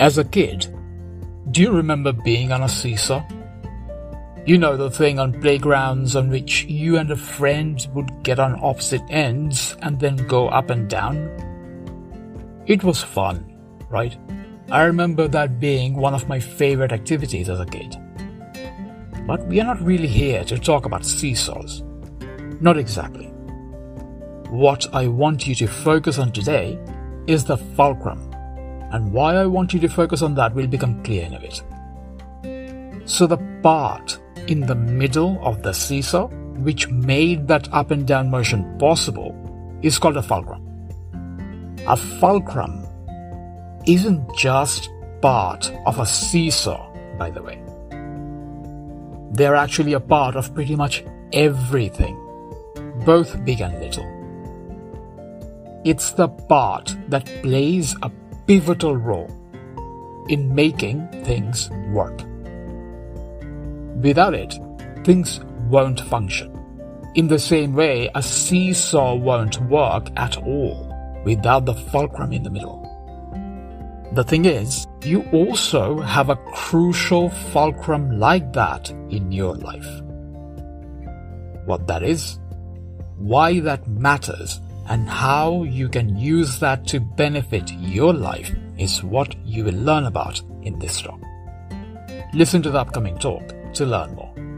As a kid, do you remember being on a seesaw? You know the thing on playgrounds on which you and a friend would get on opposite ends and then go up and down? It was fun, right? I remember that being one of my favorite activities as a kid. But we are not really here to talk about seesaws. Not exactly. What I want you to focus on today is the fulcrum, and why I want you to focus on that will become clear in a bit. So, the part in the middle of the seesaw, which made that up and down motion possible, is called a fulcrum. A fulcrum isn't just part of a seesaw, by the way. They're actually a part of pretty much everything, both big and little. It's the part that plays a pivotal role in making things work. Without it, things won't function. In the same way, a seesaw won't work at all without the fulcrum in the middle. The thing is, you also have a crucial fulcrum like that in your life. What that is, why that matters, and how you can use that to benefit your life is what you will learn about in this talk. Listen to the upcoming talk to learn more.